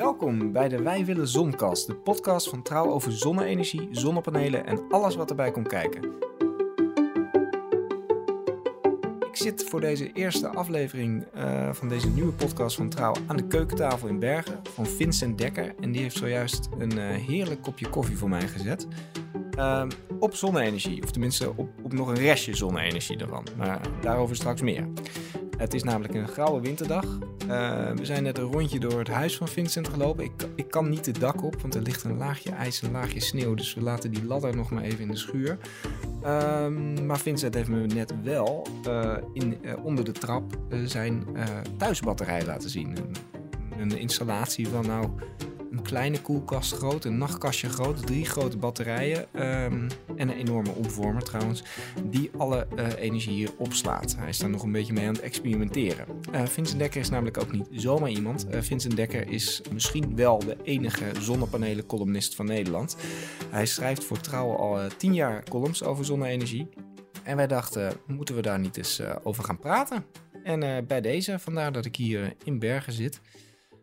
Welkom bij de Wij Willen Zonkast, de podcast van Trouw over zonne-energie, zonnepanelen en alles wat erbij komt kijken. Ik zit voor deze eerste aflevering uh, van deze nieuwe podcast van Trouw aan de keukentafel in Bergen van Vincent Dekker. En die heeft zojuist een uh, heerlijk kopje koffie voor mij gezet. Uh, op zonne-energie, of tenminste op, op nog een restje zonne-energie ervan. Maar daarover straks meer. Het is namelijk een grauwe winterdag. Uh, we zijn net een rondje door het huis van Vincent gelopen. Ik, ik kan niet het dak op, want er ligt een laagje ijs en een laagje sneeuw. Dus we laten die ladder nog maar even in de schuur. Uh, maar Vincent heeft me net wel uh, in, onder de trap zijn thuisbatterij laten zien. Een installatie van nou een kleine koelkast groot, een nachtkastje groot, drie grote batterijen um, en een enorme opvormer trouwens, die alle uh, energie hier opslaat. Hij is daar nog een beetje mee aan het experimenteren. Uh, Vincent Dekker is namelijk ook niet zomaar iemand. Uh, Vincent Dekker is misschien wel de enige zonnepanelen columnist van Nederland. Hij schrijft voor Trouw al tien jaar columns over zonne-energie. En wij dachten, moeten we daar niet eens over gaan praten? En bij deze, vandaar dat ik hier in Bergen zit.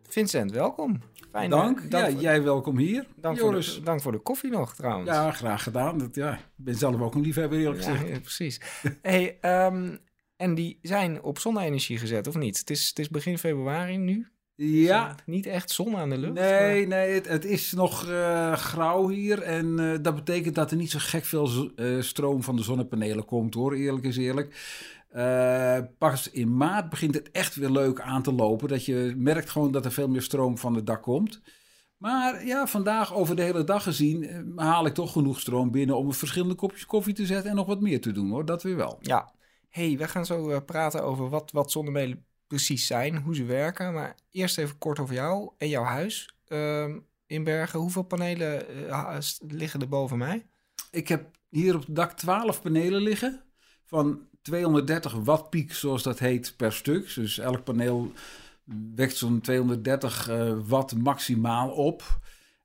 Vincent, welkom. Fijn, dank. dank. Ja, voor... jij welkom hier. Dank voor, de, dank voor de koffie nog trouwens. Ja, graag gedaan. Dat, ja, ik ben zelf ook een liefhebber eerlijk gezegd. Ja, precies. hey, um, en die zijn op zonne-energie gezet of niet? Het is, het is begin februari nu. Ja. niet echt zon aan de lucht? Nee, maar... nee het, het, is nog uh, grauw hier. En uh, dat betekent dat er niet zo gek veel uh, stroom van de zonnepanelen komt hoor, eerlijk is eerlijk. Uh, pas in maart begint het echt weer leuk aan te lopen. Dat je merkt gewoon dat er veel meer stroom van het dak komt. Maar ja, vandaag over de hele dag gezien uh, haal ik toch genoeg stroom binnen om een verschillende kopjes koffie te zetten en nog wat meer te doen hoor. Dat weer wel. Ja. hey, we gaan zo uh, praten over wat, wat zonnepanelen precies zijn, hoe ze werken. Maar eerst even kort over jou en jouw huis ehm, in Bergen. Hoeveel panelen liggen er boven mij? Ik heb hier op het dak 12 panelen liggen van 230 watt piek, zoals dat heet, per stuk. Dus elk paneel wekt zo'n 230 uh, watt maximaal op.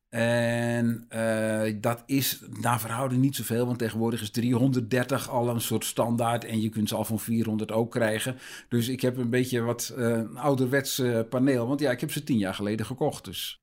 En uh, dat is naar verhouding niet zoveel, want tegenwoordig is 330 al een soort standaard en je kunt ze al van 400 ook krijgen. Dus ik heb een beetje wat uh, ouderwets paneel, want ja, ik heb ze tien jaar geleden gekocht. Dus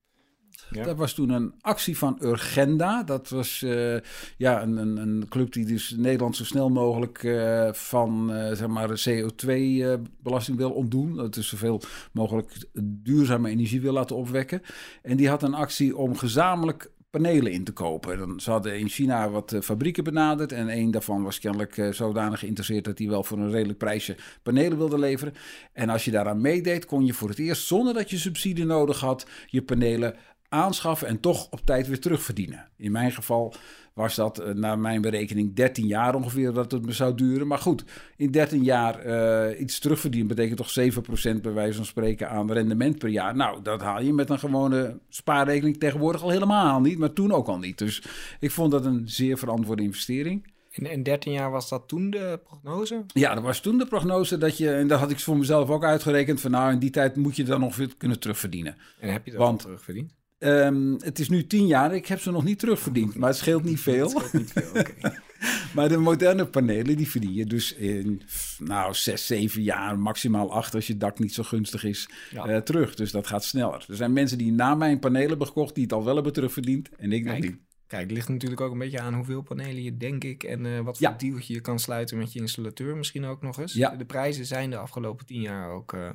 Dat was toen een actie van Urgenda. Dat was uh, ja, een, een, een, club die dus Nederland zo snel mogelijk uh, van uh, zeg maar CO2-belasting wil ontdoen. Dat is zoveel mogelijk duurzame energie wil laten opwekken. En die had een actie om gezamenlijk panelen in te kopen. Dan, ze hadden in China wat fabrieken benaderd. En een daarvan was kennelijk zodanig geïnteresseerd dat hij wel voor een redelijk prijsje panelen wilde leveren. En als je daaraan meedeed, kon je voor het eerst, zonder dat je subsidie nodig had, je panelen aanschaffen en toch op tijd weer terugverdienen. In mijn geval was dat uh, naar mijn berekening 13 jaar ongeveer dat het me zou duren. Maar goed, in 13 jaar uh, iets terugverdienen betekent toch 7% bij wijze van spreken aan rendement per jaar. Nou, dat haal je met een gewone spaarrekening tegenwoordig al helemaal niet, maar toen ook al niet. Dus ik vond dat een zeer verantwoorde investering. In, in 13 jaar was dat toen de prognose? Ja, dat was toen de prognose dat je, en dat had ik voor mezelf ook uitgerekend, van nou in die tijd moet je dan nog weer kunnen terugverdienen. En heb je dat Want, terugverdiend? Um, het is nu tien jaar, ik heb ze nog niet terugverdiend, maar het scheelt niet veel. Het scheelt niet veel, okay. maar de moderne panelen, die verdien je dus in nou, zes, zeven jaar, maximaal acht als je dak niet zo gunstig is, ja. uh, terug. Dus dat gaat sneller. Er zijn mensen die na mijn panelen hebben gekocht, die het al wel hebben terugverdiend en ik nog niet. Kijk, het ligt natuurlijk ook een beetje aan hoeveel panelen je, denk ik, en uh, wat voor ja. dealtje je kan sluiten met je installateur misschien ook nog eens. Ja. De prijzen zijn de afgelopen tien jaar ook... Uh,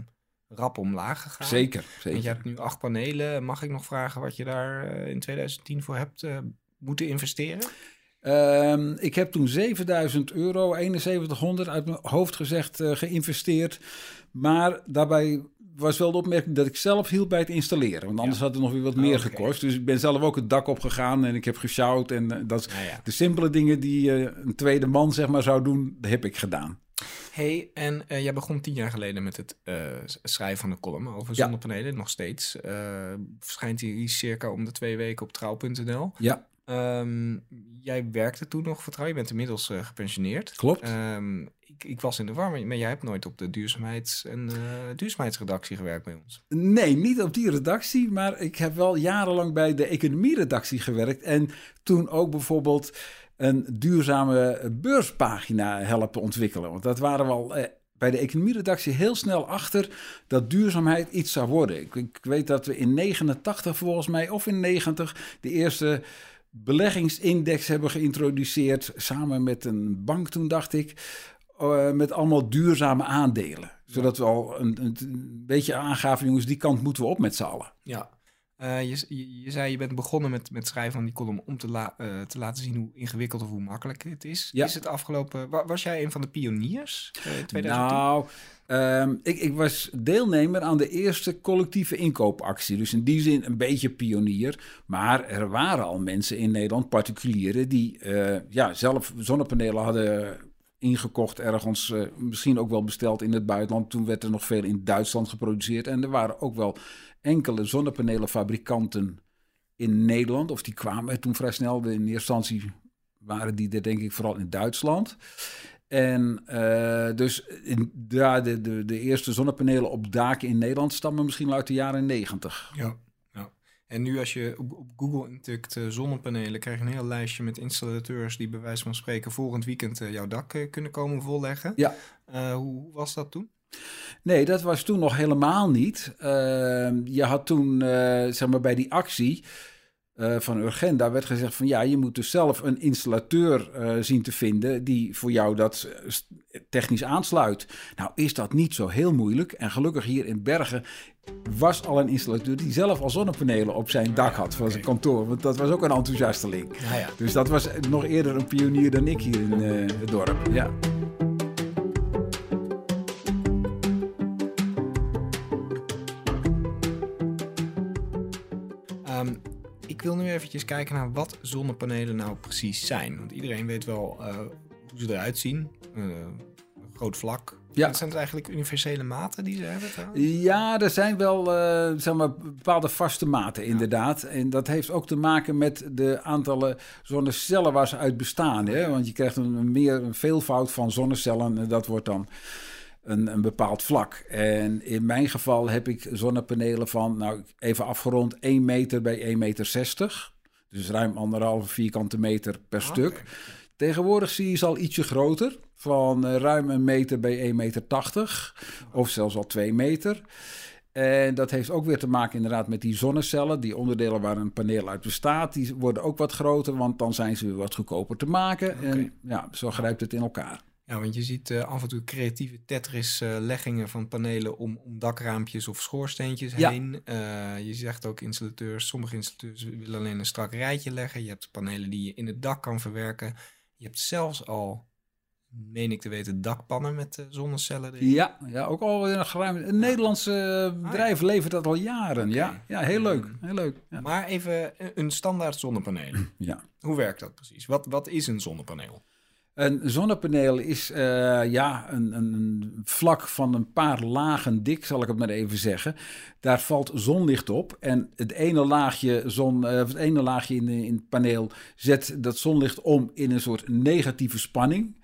rap omlaag gegaan. Zeker, zeker. Want je hebt nu acht panelen. Mag ik nog vragen wat je daar in 2010 voor hebt uh, moeten investeren? Um, ik heb toen 7000 euro, 7100 uit mijn hoofd gezegd, uh, geïnvesteerd. Maar daarbij was wel de opmerking dat ik zelf hielp bij het installeren. Want anders ja. had het nog weer wat meer oh, okay. gekost. Dus ik ben zelf ook het dak opgegaan en ik heb gesjouwd. En uh, dat ja, ja. de simpele dingen die uh, een tweede man zeg maar zou doen, dat heb ik gedaan. Hey, en uh, jij begon tien jaar geleden met het uh, schrijven van de column over zonnepanelen, ja. nog steeds. Uh, verschijnt hier circa om de twee weken op trouw.nl. Ja. Um, jij werkte toen nog voor Trouw, je bent inmiddels gepensioneerd. Klopt. Um, ik, ik, was in de war, maar jij hebt nooit op de duurzaamheids- en duurzaamheidsredactie gewerkt bij ons. Nee, niet op die redactie, maar ik heb wel jarenlang bij de economieredactie gewerkt. En toen ook bijvoorbeeld een duurzame beurspagina helpen ontwikkelen. Want dat waren wel eh, bij de economieredactie heel snel achter dat duurzaamheid iets zou worden. Ik, ik weet dat we in 89 volgens mij, of in 90, de eerste beleggingsindex hebben geïntroduceerd. Samen met een bank toen, dacht ik. eh, met allemaal duurzame aandelen. Zodat we al een, een beetje aangaven, jongens, die kant moeten we op met z'n allen. Ja. Eh, je, je, je zei je bent begonnen met, met schrijven van die column om te, la- eh, te laten zien hoe ingewikkeld of hoe makkelijk het is. Ja. Is het afgelopen... wa- Was jij een van de pioniers eh, in 2010? Nou, ehm, ik, ik was deelnemer aan de eerste collectieve inkoopactie. Dus in die zin een beetje pionier. Maar er waren al mensen in Nederland, particulieren, die eh, ja, zelf zonnepanelen hadden ingekocht ergens. eh, misschien ook wel besteld in het buitenland. Toen werd er nog veel in Duitsland geproduceerd. En er waren ook wel enkele zonnepanelenfabrikanten in Nederland. Of die kwamen toen vrij snel. In eerste instantie waren die er denk ik vooral in Duitsland. En eh, dus in, ja, de, de, de eerste zonnepanelen op daken in Nederland stammen misschien uit de jaren negentig. Ja. ja. En nu als je op, op Google intikt eh, zonnepanelen, krijg je een heel lijstje met installateurs die bij wijze van spreken volgend weekend eh, jouw dak kunnen komen volleggen. Ja. Hoe was dat toen? Nee, dat was toen nog helemaal niet. Uh, je had toen, uh, zeg maar, bij die actie uh, van Urgenda werd gezegd van ja, je moet dus zelf een installateur uh, zien te vinden die voor jou dat technisch aansluit. Nou, is dat niet zo heel moeilijk. En gelukkig hier in Bergen was al een installateur die zelf al zonnepanelen op zijn dak had van zijn kantoor. Want dat was ook een enthousiasteling. Ja, ja. Dus dat was nog eerder een pionier dan ik hier in het dorp. Ja. Eventjes kijken naar wat zonnepanelen nou precies zijn. Want iedereen weet wel uh, hoe ze eruit zien. Uh, groot vlak. Ja. Zijn het eigenlijk universele maten die ze hebben? Trouwens? Ja, er zijn wel uh, zeg maar, bepaalde vaste maten inderdaad. Ja. En dat heeft ook te maken met de aantallen zonnecellen waar ze uit bestaan. Hè? Want je krijgt een meer een veelvoud van zonnecellen en dat wordt dan een, een bepaald vlak. En in mijn geval heb ik zonnepanelen van, nou even afgerond, 1 meter bij 1,60 meter. 60. Dus ruim anderhalve vierkante meter per Ah, stuk. Tegenwoordig zie je ze al ietsje groter. Van uh, ruim een meter bij 1,80 meter. 80, of zelfs al 2 meter. En dat heeft ook weer te maken inderdaad met die zonnecellen. Die onderdelen waar een paneel uit bestaat, die worden ook wat groter. Want dan zijn ze weer wat goedkoper te maken. En ja, zo grijpt het in elkaar. Ja, want je ziet uh, af en toe creatieve Tetris-leggingen van panelen om, om dakraampjes of schoorsteentjes Ja. heen. Uh, je zegt ook installateurs, sommige installateurs willen alleen een strak rijtje leggen. Je hebt panelen die je in het dak kan verwerken. Je hebt zelfs al, meen ik te weten, dakpannen met uh, zonnecellen erin. Ja, ja, ook al een geruim. Een Nederlandse uh, bedrijf levert dat al jaren. Ja, ja, heel leuk. Heel leuk. Ja. Maar even een standaard zonnepaneel. Ja. Hoe werkt dat precies? Wat, wat is een zonnepaneel? Een zonnepaneel is uh, ja, een, een, vlak van een paar lagen dik, zal ik het maar even zeggen. Daar valt zonlicht op en het ene laagje, zon, uh, het ene laagje in, in, het paneel zet dat zonlicht om in een soort negatieve spanning.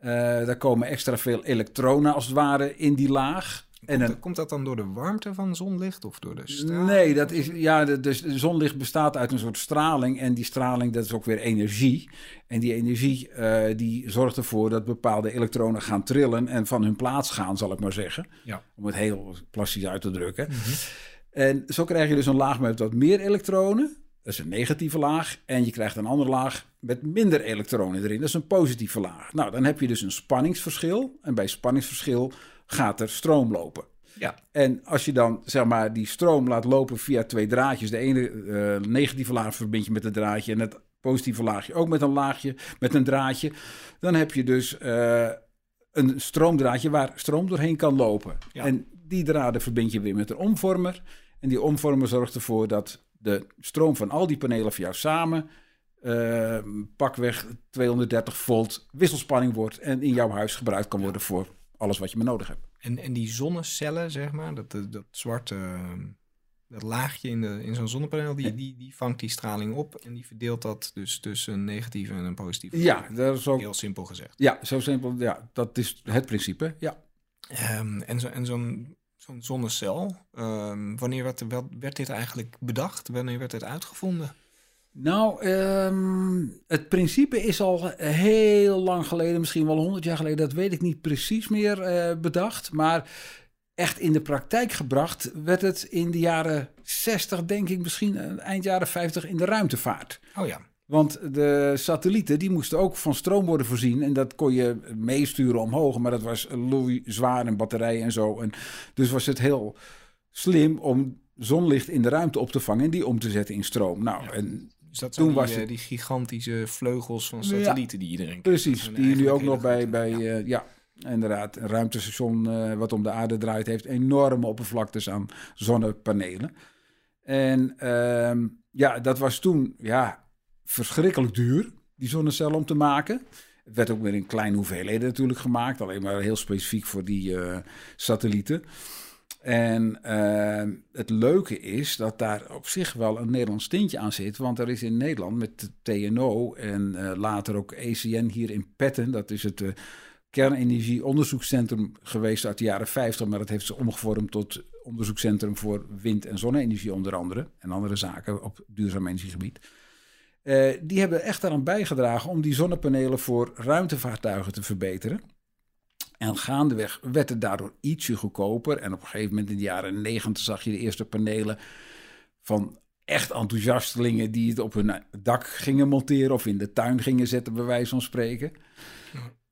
Uh, daar komen extra veel elektronen als het ware in die laag. En komt, komt, dat dan door de warmte van zonlicht of door de straling? Nee, dat is, ja, de, dus de zonlicht bestaat uit een soort straling. En die straling, dat is ook weer energie. En die energie uh, die zorgt ervoor dat bepaalde elektronen gaan trillen en van hun plaats gaan, zal ik maar zeggen. Ja. Om het heel plastisch uit te drukken. Mm -hmm. En zo krijg je dus een laag met wat meer elektronen. Dat is een negatieve laag. En je krijgt een andere laag met minder elektronen erin. Dat is een positieve laag. Nou, dan heb je dus een spanningsverschil. En bij spanningsverschil gaat er stroom lopen. Ja. En als je dan zeg maar die stroom laat lopen via twee draadjes, de ene uh, negatieve laag verbind je met een draadje en het positieve laagje ook met een laagje, met een draadje, dan heb je dus uh, een stroomdraadje waar stroom doorheen kan lopen. Ja. En die draden verbind je weer met een omvormer. En die omvormer zorgt ervoor dat de stroom van al die panelen voor jou samen uh, pakweg 230 volt wisselspanning wordt en in jouw huis gebruikt kan worden voor alles wat je maar nodig hebt. En, en die zonnecellen, zeg maar, dat, dat, dat zwarte dat laagje in, de, in zo'n zonnepaneel, die, die, die vangt die straling op en die verdeelt dat dus tussen een negatieve en een positieve. Ja, dat is ook heel simpel gezegd. Ja, zo simpel. Ja, dat is het principe. Ja. Um, en zo, en zo'n zo'n zonnecel, um, wanneer werd, werd dit eigenlijk bedacht? Wanneer werd dit uitgevonden? Nou, ehm, het principe is al heel lang geleden, misschien wel honderd jaar geleden, dat weet ik niet precies meer eh, bedacht. Maar echt in de praktijk gebracht werd het in de jaren 60, denk ik, misschien eh, eind jaren 50 in de ruimtevaart. Oh ja. Want de satellieten die moesten ook van stroom worden voorzien. En dat kon je meesturen omhoog. Maar dat was loei zwaar en batterijen en zo. En dus was het heel slim om zonlicht in de ruimte op te vangen en die om te zetten in stroom. Nou, en Dus dat Toen die, was eh, het- die gigantische vleugels van Ja. satellieten die iedereen kent. precies, die je nu ook nog bij, bij ja. ja. ja, inderdaad, een ruimtestation eh, wat om de aarde draait, heeft enorme oppervlaktes aan zonnepanelen. En ehm, ja, dat was toen ja, verschrikkelijk duur, die zonnecel om te maken. Het werd ook weer in kleine hoeveelheden natuurlijk gemaakt, alleen maar heel specifiek voor die eh, satellieten. En ehm, het leuke is dat daar op zich wel een Nederlands tintje aan zit. Want er is in Nederland met TNO en eh, later ook ECN hier in Petten. Dat is het eh, kernenergieonderzoekscentrum geweest uit de jaren 50. Maar dat heeft ze omgevormd tot onderzoekscentrum voor wind- en zonne-energie onder andere. En andere zaken op duurzaam energiegebied. Eh, die hebben echt daaraan bijgedragen om die zonnepanelen voor ruimtevaartuigen te verbeteren. En gaandeweg werd het daardoor ietsje goedkoper. En op een gegeven moment in de jaren negentig zag je de eerste panelen van echt enthousiastelingen die het op hun dak gingen monteren of in de tuin gingen zetten, bij wijze van spreken.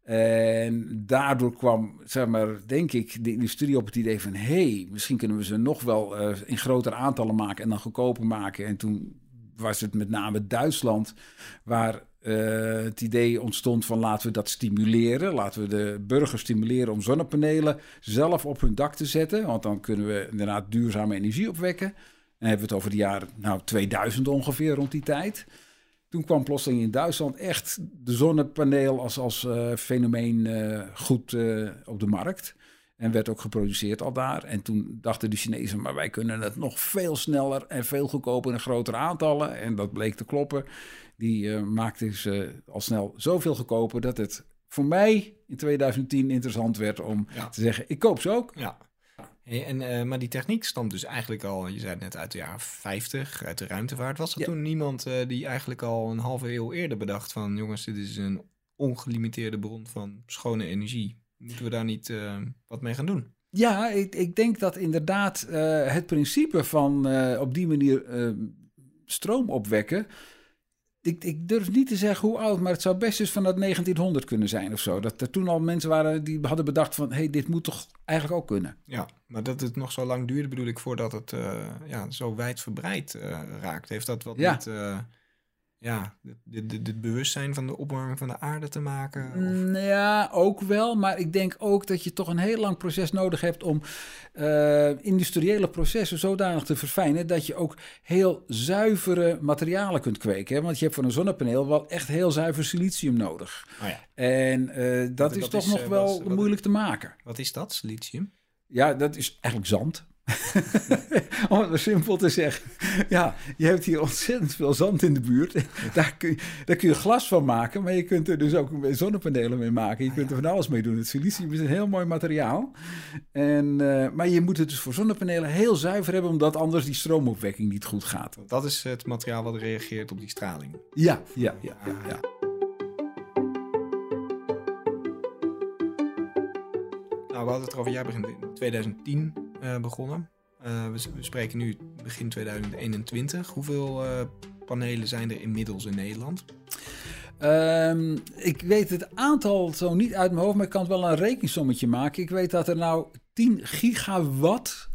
En daardoor kwam, zeg maar, denk ik, de industrie op het idee van: hé, hey, misschien kunnen we ze nog wel eh, in grotere aantallen maken en dan goedkoper maken. En toen was het met name Duitsland waar eh, het idee ontstond van laten we dat stimuleren. Laten we de burgers stimuleren om zonnepanelen zelf op hun dak te zetten. Want dan kunnen we inderdaad duurzame energie opwekken. En dan hebben we het over de jaren nou, 2000 ongeveer rond die tijd. Toen kwam plotseling in Duitsland echt de zonnepaneel als, als eh, fenomeen eh, goed op de markt. En werd ook geproduceerd al daar. En toen dachten de Chinezen, maar wij kunnen het nog veel sneller en veel goedkoper in grotere aantallen. En dat bleek te kloppen. Die eh, maakte ze al snel zoveel goedkoper dat het voor mij in 2010 interessant werd om Ja. te zeggen, ik koop ze ook. Ja. En, eh, maar die techniek stamt dus eigenlijk al, je zei het net, uit de jaren 50, uit de ruimtevaart. Was er Ja. toen niemand eh, die eigenlijk al een halve eeuw eerder bedacht van... jongens, dit is een ongelimiteerde bron van schone energie. Moeten we daar niet eh, wat mee gaan doen? Ja, ik, ik denk dat inderdaad eh, het principe van eh, op die manier stroom opwekken. Ik, ik durf niet te zeggen hoe oud, maar het zou best eens vanuit 1900 kunnen zijn of zo. Dat er toen al mensen waren die hadden bedacht van, hé, hey, dit moet toch eigenlijk ook kunnen. Ja, maar dat het nog zo lang duurde bedoel ik voordat het ja, zo wijdverbreid raakt. Heeft dat wat Ja. met eh, ja, het- bewustzijn van de opwarming van de aarde te maken? Of- Mm, Ja, ook wel. Maar ik denk ook dat je toch een heel lang proces nodig hebt om eh, industriële processen zodanig te verfijnen dat je ook heel zuivere materialen kunt kweken. Hè? Want je hebt voor een zonnepaneel wel echt heel zuiver silicium nodig. Oh ja. En eh, dat Dat is toch is, nog eh, wel wat- wat- moeilijk te maken. Wat is dat, lithium? Ja, dat is eigenlijk zand. Om het maar simpel te zeggen. Ja, je hebt hier ontzettend veel zand in de buurt. Daar kun, je, daar kun je glas van maken, maar je kunt er dus ook zonnepanelen mee maken. Je kunt er van alles mee doen. Het silicium is een heel mooi materiaal. En, eh, maar je moet het dus voor zonnepanelen heel zuiver hebben, omdat anders die stroomopwekking niet goed gaat. Dat is het materiaal wat reageert op die straling. Ja, ja, ja. ja, ja. Nou, we hadden het erover, jij begint in 2010 eh, begonnen. Eh, we, spreken nu begin 2021. Hoeveel eh, panelen zijn er inmiddels in Nederland? Ehm, ik weet het aantal zo niet uit mijn hoofd, maar ik kan wel een rekensommetje maken. Ik weet dat er nou 10 gigawatt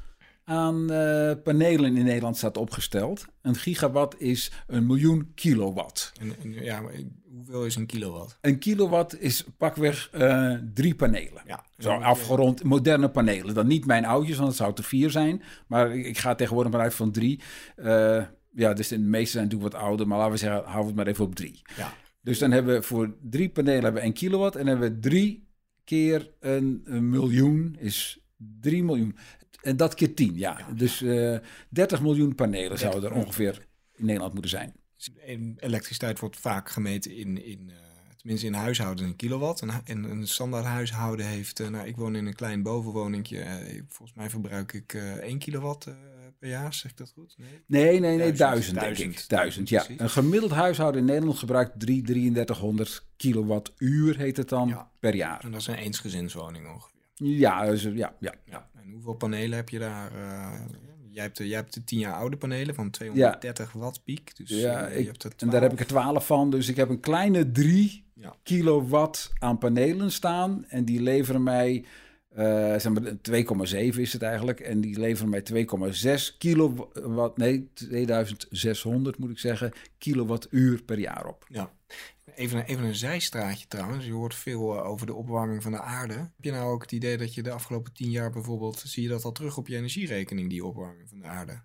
aan eh, panelen in Nederland staat opgesteld. Een gigawatt is een miljoen kilowatt. En, en, ja, maar hoeveel is een kilowatt? Een kilowatt is pakweg eh, drie panelen. Ja, Zo afgerond, moderne panelen. Dan niet mijn oudjes, want het zou te vier zijn. Maar ik, ik ga tegenwoordig maar uit van drie. Eh, ja, dus de meeste zijn natuurlijk wat ouder. Maar laten we zeggen, hou het maar even op drie. Ja. Dus dan hebben we voor drie panelen hebben we 1 kilowatt. En hebben we drie keer een, een miljoen is 3 miljoen. En dat keer 10, ja. Ja. Dus eh 30 miljoen panelen 30 zouden er ongeveer in Nederland moeten zijn. Elektriciteit wordt vaak gemeten in, in eh, tenminste in huishouden in kilowatt. En, en een standaard huishouden heeft, eh, nou ik woon in een klein bovenwoningje. eh, volgens mij verbruik ik eh 1 kilowatt eh, per jaar, zeg ik dat goed? Nee, Nee, nee, nee, Duizend. duizend, denk Duizend. ik. Duizend, ja. Precies. Een gemiddeld huishouden in Nederland gebruikt 3, 3300 kilowattuur, heet het dan, Ja. per jaar. En dat is een eensgezinswoning ongeveer. Ja, dus, ja, ja. Ja. En hoeveel panelen heb je daar? eh, jij, hebt de, jij hebt de 10 jaar oude panelen van 230 watt piek. Dus Ja, eh, ik- je hebt er En daar heb ik er 12 van, dus ik heb een kleine 3 Ja. kilowatt aan panelen staan. En die leveren mij, eh zeg maar 2,7 is het eigenlijk. En die leveren mij 2,6 kilowatt, nee, 2600 moet ik zeggen, kilowattuur per jaar op. Ja. Even, even een zijstraatje trouwens. Je hoort veel eh, over de opwarming van de aarde. Heb je nou ook het idee dat je de afgelopen tien jaar bijvoorbeeld... zie je dat al terug op je energierekening, die opwarming van de aarde?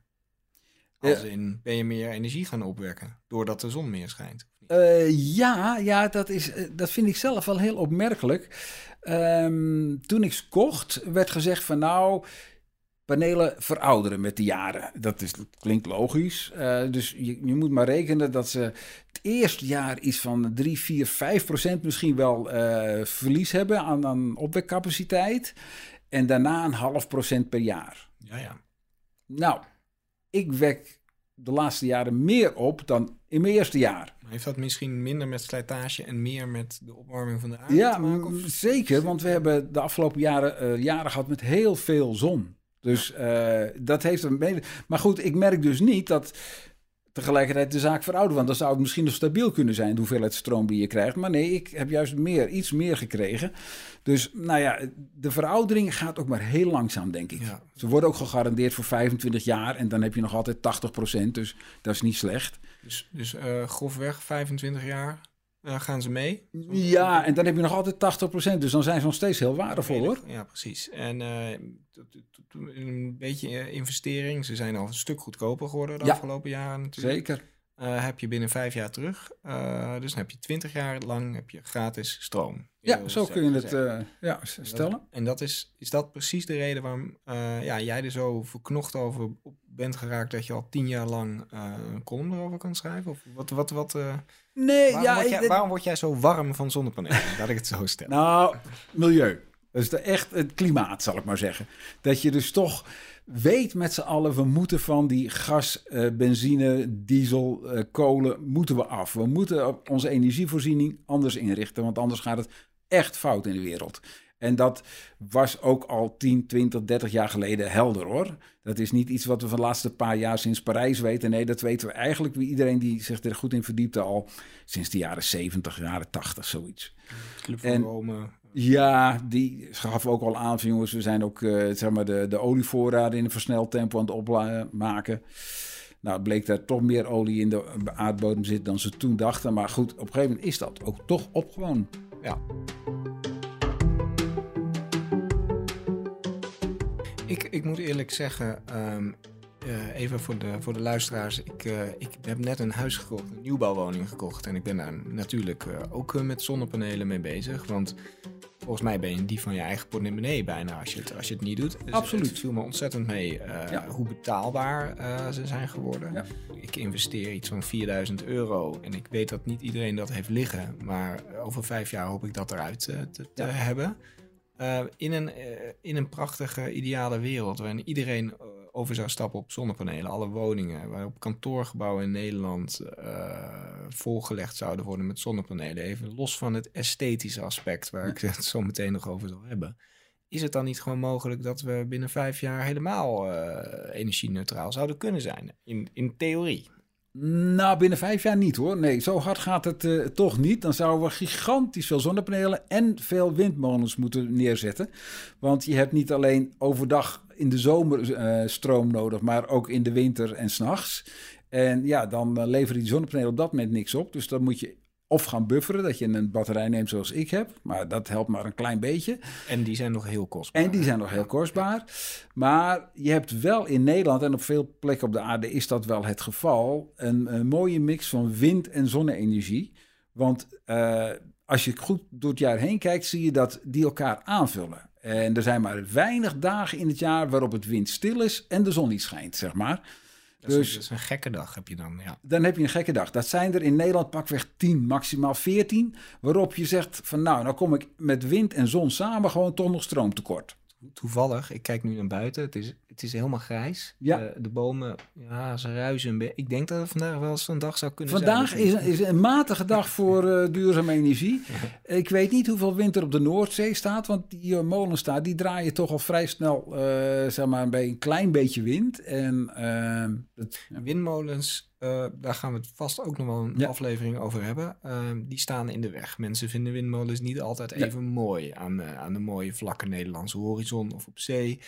Als in, ben je meer energie gaan opwekken doordat de zon meer schijnt? Eh, ja, ja dat, is, eh, dat vind ik zelf wel heel opmerkelijk. Ehm, toen ik kocht, werd gezegd van nou, panelen verouderen met de jaren. Dat, is, dat klinkt logisch. Eh, dus je, je moet maar rekenen dat ze het eerste jaar iets van 3, 4, 5 procent misschien wel eh, verlies hebben aan, aan opwekcapaciteit. En daarna een half procent per jaar. Ja, ja. Nou, ik wek de laatste jaren meer op dan in mijn eerste jaar. Maar heeft dat misschien minder met slijtage en meer met de opwarming van de aarde Ja, te maken? zeker. Want we hebben de afgelopen jaren eh, jaren gehad met heel veel zon. Dus eh, dat heeft een mede. Maar goed, ik merk dus niet dat tegelijkertijd de zaak veroudert. Want dan zou het misschien nog stabiel kunnen zijn, de hoeveelheid stroom die je krijgt. Maar nee, ik heb juist meer, iets meer gekregen. Dus nou ja, de veroudering gaat ook maar heel langzaam, denk ik. Ja. Ze worden ook gegarandeerd voor 25 jaar. En dan heb je nog altijd 80%. Dus dat is niet slecht. Dus, dus eh, grofweg 25 jaar gaan ze mee? Ja, en dan heb je nog altijd 80%. Dus dan zijn ze nog steeds heel waardevol hoor. Ja, precies. En eh, een beetje eh, investering. Ze zijn al een stuk goedkoper geworden de Ja. afgelopen jaren natuurlijk. Zeker. Eh, heb je binnen vijf jaar terug. Dus dan heb je 20 jaar lang heb je gratis stroom. Ja, zo kun je het ja, stellen. En dat is, is dat precies de reden waarom ja, jij er zo verknocht over op bent geraakt dat je al tien jaar lang eh, een column erover kan schrijven? Of wat, wat, wat, eh, Nee, waarom, ja, word ik- jij, waarom word jij zo warm van zonnepanelen? Laat ik het zo stellen. Nou, milieu. Dat is de, echt het klimaat, zal ik maar zeggen. Dat je dus toch weet met z'n allen, we moeten van die gas, eh, benzine, diesel, eh, kolen, moeten we af. We moeten op onze energievoorziening anders inrichten, want anders gaat het echt fout in de wereld. En dat was ook al 10, 20, 30 jaar geleden helder hoor. Dat is niet iets wat we van de laatste paar jaar sinds Parijs weten. Nee, dat weten we eigenlijk wie iedereen die zich er goed in verdiepte al sinds de jaren 70, jaren 80, zoiets. Club van En- Rome. Ja, die gaf ook al aan van jongens, we zijn ook eh, zeg maar de, de olievoorraden in een versneld tempo aan het opmaken. Nou, het bleek dat toch meer olie in de aardbodem zit dan ze toen dachten. Maar goed, op een gegeven moment is dat ook toch opgewoon. Ja. Ik, ik moet eerlijk zeggen, ehm, eh, even voor de, voor de luisteraars. Ik, eh, ik heb net een huis gekocht, een nieuwbouwwoning gekocht. En ik ben daar natuurlijk eh, ook met zonnepanelen mee bezig. Want volgens mij ben je dief van je eigen portemonnee bijna als je het, als je het niet doet. Dus Absoluut. Het viel me ontzettend mee Ja. hoe betaalbaar ze zijn geworden. Ja. Ik investeer iets van 4000 euro. En ik weet dat niet iedereen dat heeft liggen. Maar over vijf jaar hoop ik dat eruit te, te Ja. hebben. Eh, in, een, eh, in een prachtige, ideale wereld waarin iedereen eh, over zou stappen op zonnepanelen. Alle woningen, waarop kantoorgebouwen in Nederland volgelegd zouden worden met zonnepanelen. Even los van het esthetische aspect, waar ik het zo meteen nog over zal hebben. Is het dan niet gewoon mogelijk dat we binnen vijf jaar helemaal eh energie-neutraal zouden kunnen zijn? In, in theorie. Nou, binnen vijf jaar niet hoor. Nee, zo hard gaat het eh, toch niet. Dan zouden we gigantisch veel zonnepanelen en veel windmolens moeten neerzetten. Want je hebt niet alleen overdag in de zomer eh, stroom nodig, maar ook in de winter en s'nachts. En ja, dan eh, leveren die zonnepanelen op dat moment niks op. Dus dan moet je of gaan bufferen, dat je een batterij neemt zoals ik heb. Maar dat helpt maar een klein beetje. En die zijn nog heel kostbaar. En die zijn nog heel kostbaar. Maar je hebt wel in Nederland en op veel plekken op de aarde is dat wel het geval. Een, een mooie mix van wind- en zonne-energie. Want eh, als je goed door het jaar heen kijkt, zie je dat die elkaar aanvullen. En er zijn maar weinig dagen in het jaar waarop het windstil is en de zon niet schijnt, zeg maar. Dat is, dus- dat is een gekke dag heb je dan, ja. Dan heb je een gekke dag. Dat zijn er in Nederland pakweg 10, maximaal 14. Waarop je zegt van nou, nou kom ik met wind en zon samen gewoon toch nog stroomtekort. Toevallig, ik kijk nu naar buiten. Het is, het is helemaal grijs. Ja. Eh, de bomen, ja, ze ruisen. Ik denk dat het vandaag wel eens een dag zou kunnen Vandaag zijn. is, is een matige dag voor eh, duurzame energie. Ik weet niet hoeveel wind er op de Noordzee staat, want die eh, molens daar, die draaien toch al vrij snel, zeg maar, bij een klein beetje wind. En eh, het, Windmolens, eh, daar gaan we het vast ook nog wel een Ja. aflevering over hebben. Ehm, die staan in de weg. Mensen vinden windmolens niet altijd Ja. even mooi aan, aan de mooie vlakke Nederlandse horizon of op zee.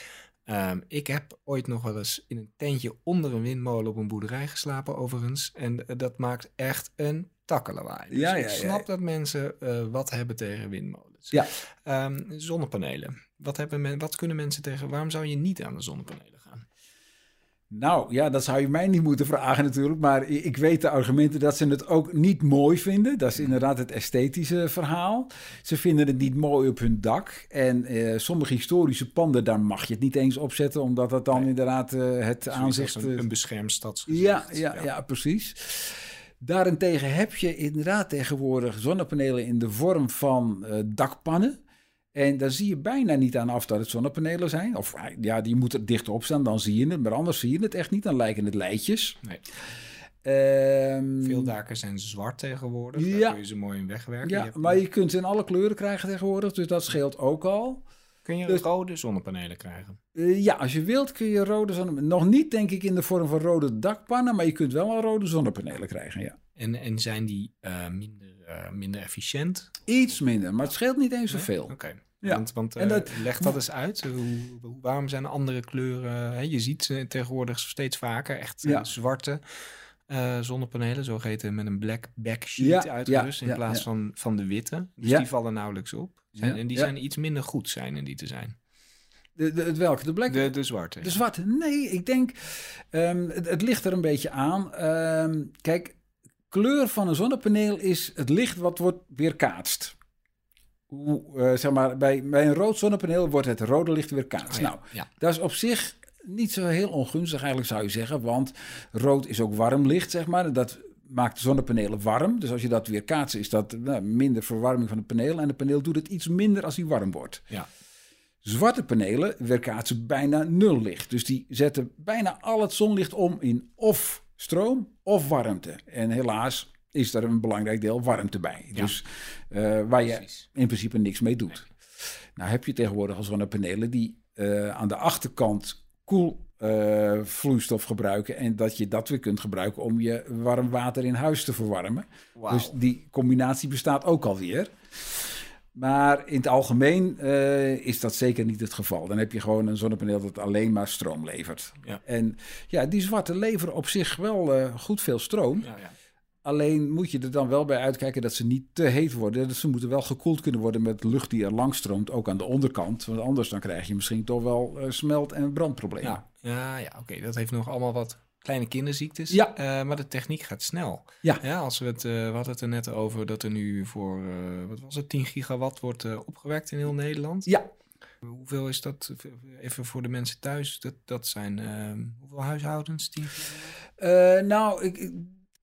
Ehm, ik heb ooit nog wel eens in een tentje onder een windmolen op een boerderij geslapen, overigens. En eh, dat maakt echt een takkenlawaai. Dus Ja, ik ja, snap dat mensen eh, wat hebben tegen windmolens. Ja. Ehm, zonnepanelen. Wat, hebben men, wat kunnen mensen tegen? Waarom zou je niet aan de zonnepanelen? Nou ja, dat zou je mij niet moeten vragen natuurlijk. Maar ik weet de argumenten dat ze het ook niet mooi vinden. Dat is inderdaad het esthetische verhaal. Ze vinden het niet mooi op hun dak. En eh, sommige historische panden, daar mag je het niet eens opzetten. Omdat dat dan Nee. inderdaad eh, het aanzicht... een, eh, een beschermd stadsgezicht. ja, ja, ja, precies. Daarentegen heb je inderdaad tegenwoordig zonnepanelen in de vorm van dakpannen. En daar zie je bijna niet aan af dat het zonnepanelen zijn. Of ah, ja, die moeten er dicht op staan, dan zie je het. Maar anders zie je het echt niet, dan lijken het leidjes. Nee. Ehm, Veel daken zijn zwart tegenwoordig. Daar Ja. kun je ze mooi in wegwerken. Ja, Je maar je kunt ze in alle kleuren krijgen tegenwoordig, dus dat scheelt ook al. kun je dus- rode zonnepanelen krijgen. Eh, ja, als je wilt kun je rode zonnepanelen... Nog niet denk ik in de vorm van rode dakpannen, maar je kunt wel al rode zonnepanelen krijgen, ja. En, en zijn die eh, minder, eh, minder efficiënt? Iets minder, maar het scheelt niet eens Nee? zoveel. Oké. Ja. Want, want En eh, dat- leg dat eens uit. Hoe, hoe- waarom zijn andere kleuren... Hè? Je ziet ze tegenwoordig steeds vaker echt eh, Ja. zwarte eh, zonnepanelen. Zogeheten met een black backsheet Ja, uitgerust in plaats. Van, van de witte. Dus die vallen nauwelijks op. Zijn, En die zijn iets minder goed zijn en die te zijn. De, welke? De black? De, de zwarte. De zwarte? Nee, ik denk, ehm, het, het ligt er een beetje aan. Ehm, kijk, kleur van een zonnepaneel is het licht wat wordt weerkaatst. Hoe, eh, zeg maar, bij, bij een rood zonnepaneel wordt het rode licht weerkaatst. Oh ja, Nou, ja. dat is op zich niet zo heel ongunstig eigenlijk zou je zeggen, want rood is ook warm licht, zeg maar. Dat maakt de zonnepanelen warm. Dus als je dat weerkaatst, is dat nou, minder verwarming van het paneel. En het paneel doet het iets minder als die warm wordt. Ja. Zwarte panelen weerkaatsen bijna nul licht. Dus die zetten bijna al het zonlicht om in of stroom of warmte. En helaas is er een belangrijk deel warmte bij. Ja. Dus eh, waar je in principe niks mee doet. Nou heb je tegenwoordig al zonnepanelen die eh, aan de achterkant koel eh, vloeistof gebruiken. En dat je dat weer kunt gebruiken om je warm water in huis te verwarmen. Dus die combinatie bestaat ook alweer. Maar in het algemeen is dat zeker niet het geval. Dan heb je gewoon een zonnepaneel dat alleen maar stroom levert. Ja. En ja, die zwarte leveren op zich wel goed veel stroom. Ja, ja. Alleen moet je er dan wel bij uitkijken dat ze niet te heet worden. Dus ze moeten wel gekoeld kunnen worden met lucht die er langs stroomt, ook aan de onderkant. Want anders dan krijg je misschien toch wel eh, smelt- en brandproblemen. Ja, ja, ja oké. Dat heeft nog allemaal wat kleine kinderziektes. Ja. Eh, maar de techniek gaat snel. Ja. als we, het, we hadden het er net over dat er nu voor, wat was het, 10 gigawatt wordt opgewekt in heel Nederland. Ja. Hoeveel is dat, even voor de mensen thuis, dat, dat zijn, eh, hoeveel huishoudens? 10 gigawatt? Eh, nou, ik, ik,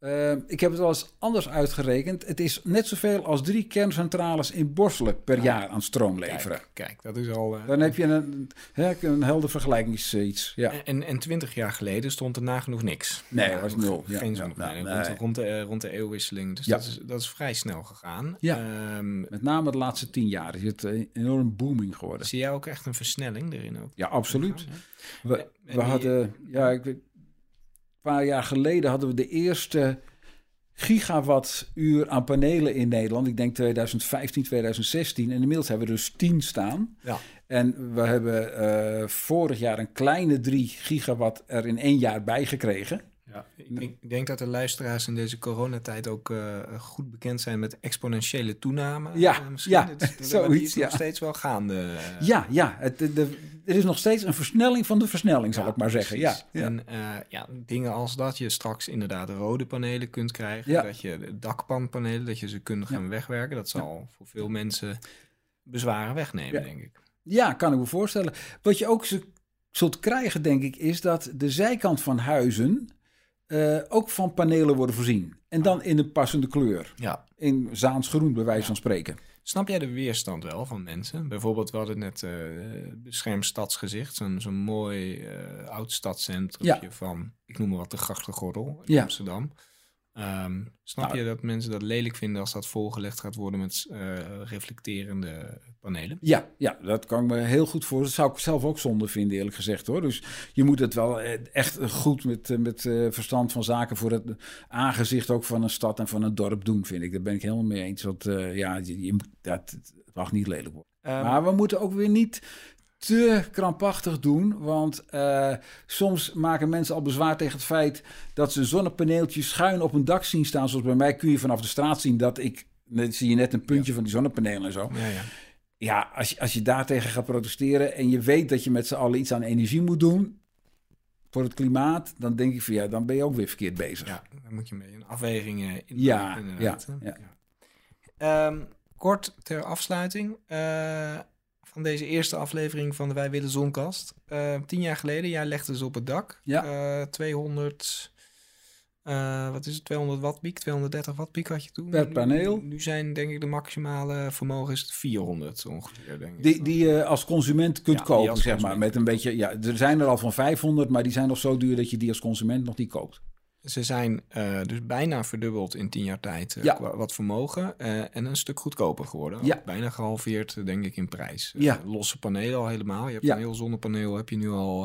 eh, ik heb het wel eens anders uitgerekend. Het is net zoveel als drie kerncentrales in Borselen per Ah. jaar aan stroom leveren. Kijk, kijk, dat is al... eh, Dan heb je een, hè, een helder vergelijkingsiets. Ja. En, en 20 jaar geleden stond er nagenoeg niks. Nee, Ja, was nul. Geen ja, zonnepanelen. nou, rond, nee. rond, de, eh, rond de eeuwwisseling. Dus dat, is, dat is vrij snel gegaan. Ja. Ehm, Met name de laatste tien jaar is het eh, enorm booming geworden. zie jij ook echt een versnelling erin ook? Ja, absoluut. We, we die- hadden, ja, ik weet, een paar jaar geleden hadden we de eerste gigawattuur aan panelen in Nederland. Ik denk 2015, 2016. En inmiddels hebben we dus 10 staan. Ja. En we hebben eh, vorig jaar een kleine 3 gigawatt er in één jaar bij gekregen. Ja, ik, denk- ik denk dat de luisteraars in deze coronatijd ook eh, goed bekend zijn met exponentiële toename. Ja, eh, misschien. ja, zoiets, die is nog steeds wel gaande. Ja, ja het, de, de- er is nog steeds een versnelling van de versnelling, zal ik maar zeggen. Ja. En eh, ja, dingen als dat je straks inderdaad rode panelen kunt krijgen. Dat je de dakpanpanelen, dat je ze kunt gaan wegwerken. Dat zal voor veel mensen bezwaren wegnemen, denk ik. Ja, kan ik me voorstellen. Wat je ook zult krijgen, denk ik, is dat de zijkant van huizen eh, ook van panelen worden voorzien. En dan in een passende kleur. Ja, In Zaans groen, bij wijze van spreken. Snap jij de weerstand wel van mensen? Bijvoorbeeld, we hadden net uh, beschermd stadsgezicht, zo'n zo'n mooi uh, oud stadscentrum Ja. van, ik noem maar wat, de grachtengordel in Ja. Amsterdam. Ehm, snap Nou, je dat mensen dat lelijk vinden als dat volgelegd gaat worden met eh, reflecterende panelen? Ja, ja, dat kan ik me heel goed voor. Dat zou ik zelf ook zonde vinden, eerlijk gezegd hoor. Dus je moet het wel eh, echt goed met, eh, met verstand van zaken voor het aangezicht ook van een stad en van een dorp doen, vind ik. Daar ben ik helemaal mee eens. Want ja, je, dat, het mag niet lelijk worden. Ehm, Maar we moeten ook weer niet te krampachtig doen. Want eh, soms maken mensen al bezwaar tegen het feit dat ze zonnepaneeltjes schuin op een dak zien staan. Zoals bij mij kun je vanaf de straat zien dat ik. Dan zie je net een puntje van die zonnepanelen en zo. ja, ja. Ja, als je, als je daartegen gaat protesteren en je weet dat je met z'n allen iets aan energie moet doen voor het klimaat, dan denk ik van ja, dan ben je ook weer verkeerd bezig. ja, dan moet je mee een afweging eh, in Ja, inderdaad, ja, ja. Ehm, kort ter afsluiting eh, van deze eerste aflevering van de Wij Willen Zonkast. Eh, tien jaar geleden, jij legde ze op het dak. Ja. Eh, 200, eh, wat is het, 200 watt piek, 230 watt piek had je toen. Per paneel. Nu, nu zijn denk ik de maximale vermogen is het 400 ongeveer, denk ik. Die, die je als consument kunt Ja, kopen, zeg maar. Met een beetje, ja, er zijn er al van 500, maar die zijn nog zo duur dat je die als consument nog niet koopt. Ze zijn eh, dus bijna verdubbeld in tien jaar tijd eh, Ja. qua wat vermogen. eh, en een stuk goedkoper geworden. Ja. Bijna gehalveerd, eh, denk ik, in prijs. Ja. losse panelen al helemaal. Je hebt een heel zonnepaneel heb je nu al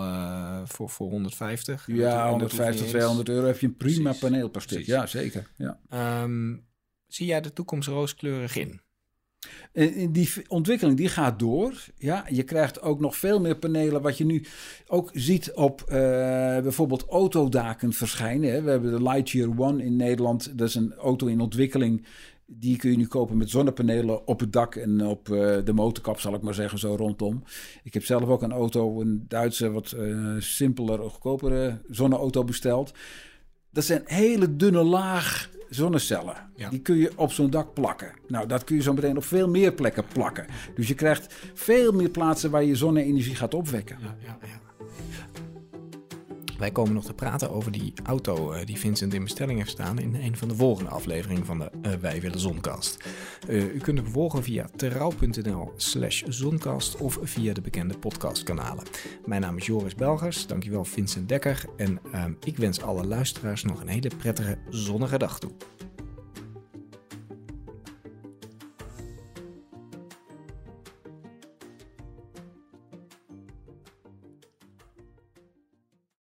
voor, voor 150. En dat- en Ja, dat 150, hoeft niet eens. 200 euro heb je een prima Precies. paneel per stuk. Ja, zeker. Ja. Ehm, zie jij de toekomst rooskleurig in? Die ontwikkeling die gaat door. Ja, je krijgt ook nog veel meer panelen. Wat je nu ook ziet op eh, bijvoorbeeld autodaken verschijnen. Hè. We hebben de Lightyear One in Nederland. Dat is een auto in ontwikkeling. Die kun je nu kopen met zonnepanelen op het dak en op eh, de motorkap, zal ik maar zeggen, zo rondom. Ik heb zelf ook een auto, een Duitse, wat eh simpeler, goedkopere zonneauto besteld. Dat zijn hele dunne laag zonnecellen. Ja. Die kun je op zo'n dak plakken. Nou, dat kun je zo meteen op veel meer plekken plakken. Dus je krijgt veel meer plaatsen waar je zonne-energie gaat opwekken. Ja, ja, ja. Wij komen nog te praten over die auto eh, die Vincent in bestelling heeft staan in een van de volgende afleveringen van de eh, Wij Willen Zonkast. Eh, u kunt hem volgen via terrouw.nl slash zonkast of via de bekende podcastkanalen. Mijn naam is Joris Belgers, dankjewel Vincent Dekker en ehm, ik wens alle luisteraars nog een hele prettige zonnige dag toe.